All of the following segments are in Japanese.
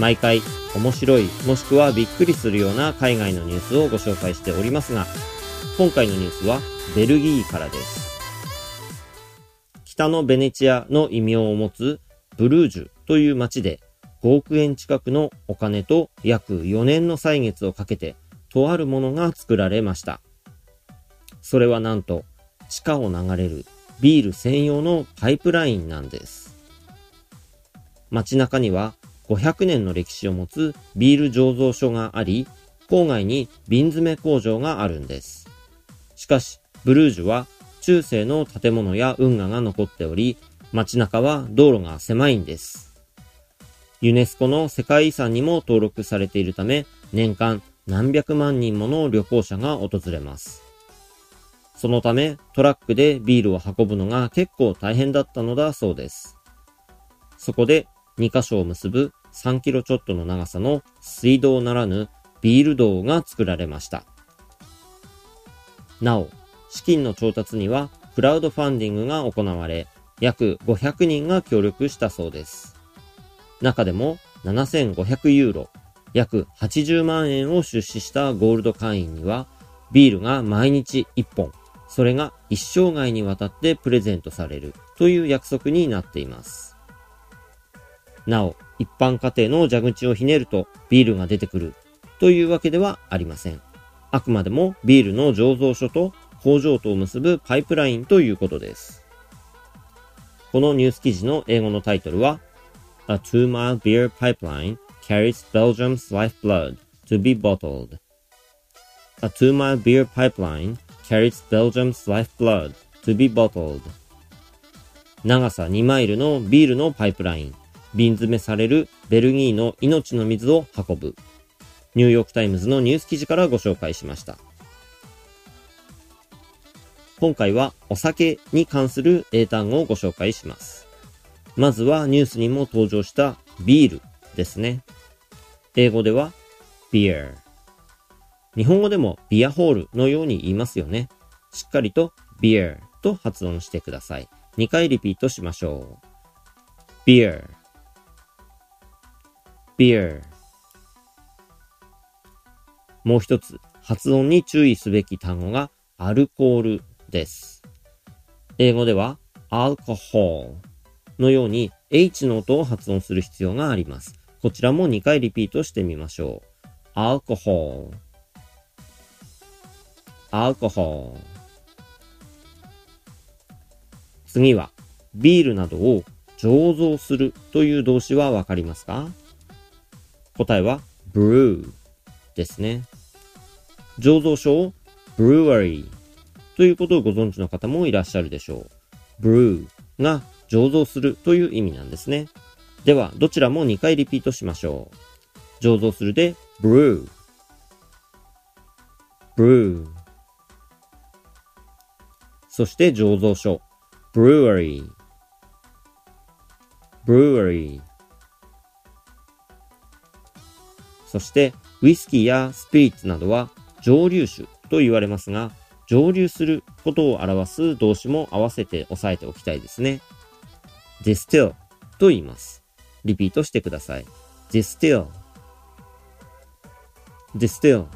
毎回面白いもしくはびっくりするような海外のニュースをご紹介しておりますが、今回のニュースはベルギーからです。北のベネチアの異名を持つブルージュという町で5億円近くのお金と約4年の歳月をかけてとあるものが作られました。それはなんと地下を流れるビール専用のパイプラインなんです。街中には500年の歴史を持つビール醸造所があり、郊外に瓶詰め工場があるんです。しかし、ブルージュは中世の建物や運河が残っており、街中は道路が狭いんです。ユネスコの世界遺産にも登録されているため、年間何百万人もの旅行者が訪れます。そのため、トラックでビールを運ぶのが結構大変だったのだそうです。そこで2カ所を結ぶ3キロちょっとの長さの水道ならぬビール道が作られました。なお、資金の調達にはクラウドファンディングが行われ、約500人が協力したそうです。中でも7500ユーロ、約80万円を出資したゴールド会員には、ビールが毎日1本、それが一生涯にわたってプレゼントされるという約束になっています。なお、一般家庭の蛇口をひねるとビールが出てくるというわけではありません。あくまでもビールの醸造所と工場とを結ぶパイプラインということです。このニュース記事の英語のタイトルは A two-mile beer pipeline carries Belgium's lifeblood to be bottled. A two-mile beer pipeline carries Belgium's lifeblood to be bottled. 長さ2マイルのビールのパイプライン。瓶詰めされるベルギーの命の水を運ぶ。ニューヨークタイムズのニュース記事からご紹介しました。今回はお酒に関する英単語をご紹介します。まずはニュースにも登場したビールですね。英語では beer。日本語でもビアホールのように言いますよね。しっかりと beer と発音してください。2回リピートしましょう。beer beer もう一つ、発音に注意すべき単語がアルコールです。英語では alcohol のように H の音を発音する必要があります。こちらも2回リピートしてみましょう。alcohol alcohol 次は、ビールなどを醸造するという動詞はわかりますか？答えは brew ですね。醸造所を brewery ということをご存知の方もいらっしゃるでしょう。brew が醸造するという意味なんですね。では、どちらも2回リピートしましょう。醸造するで brew brew そして醸造所 brewery brewery そして、ウイスキーやスピリッツなどは蒸留酒と言われますが、蒸留することを表す動詞も合わせて押さえておきたいですね。distill と言います。リピートしてください。distill distill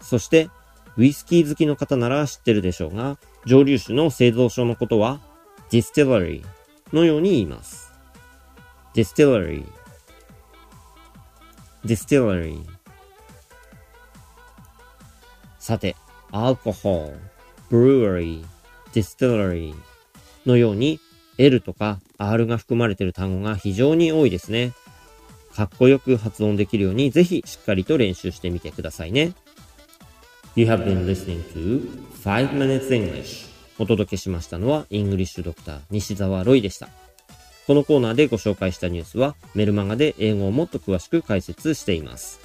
そして、ウイスキー好きの方なら知ってるでしょうが、蒸留酒の製造所のことは distillery のように言います。distillery distillery さて、alcohol, brewery, distillery のように L とか R が含まれている単語が非常に多いですね。かっこよく発音できるようにぜひしっかりと練習してみてくださいね。You have been listening to 5 Minutes English お届けしましたのはイングリッシュドクター西澤ロイでした。このコーナーでご紹介したニュースはメルマガで英語をもっと詳しく解説しています。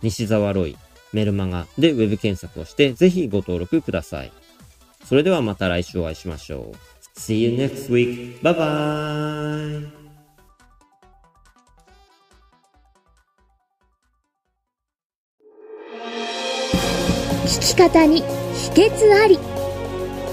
西澤ロイ、メルマガでウェブ検索をしてぜひご登録ください。それではまた来週お会いしましょう。See you next week. Bye bye! 聞き方に秘訣あり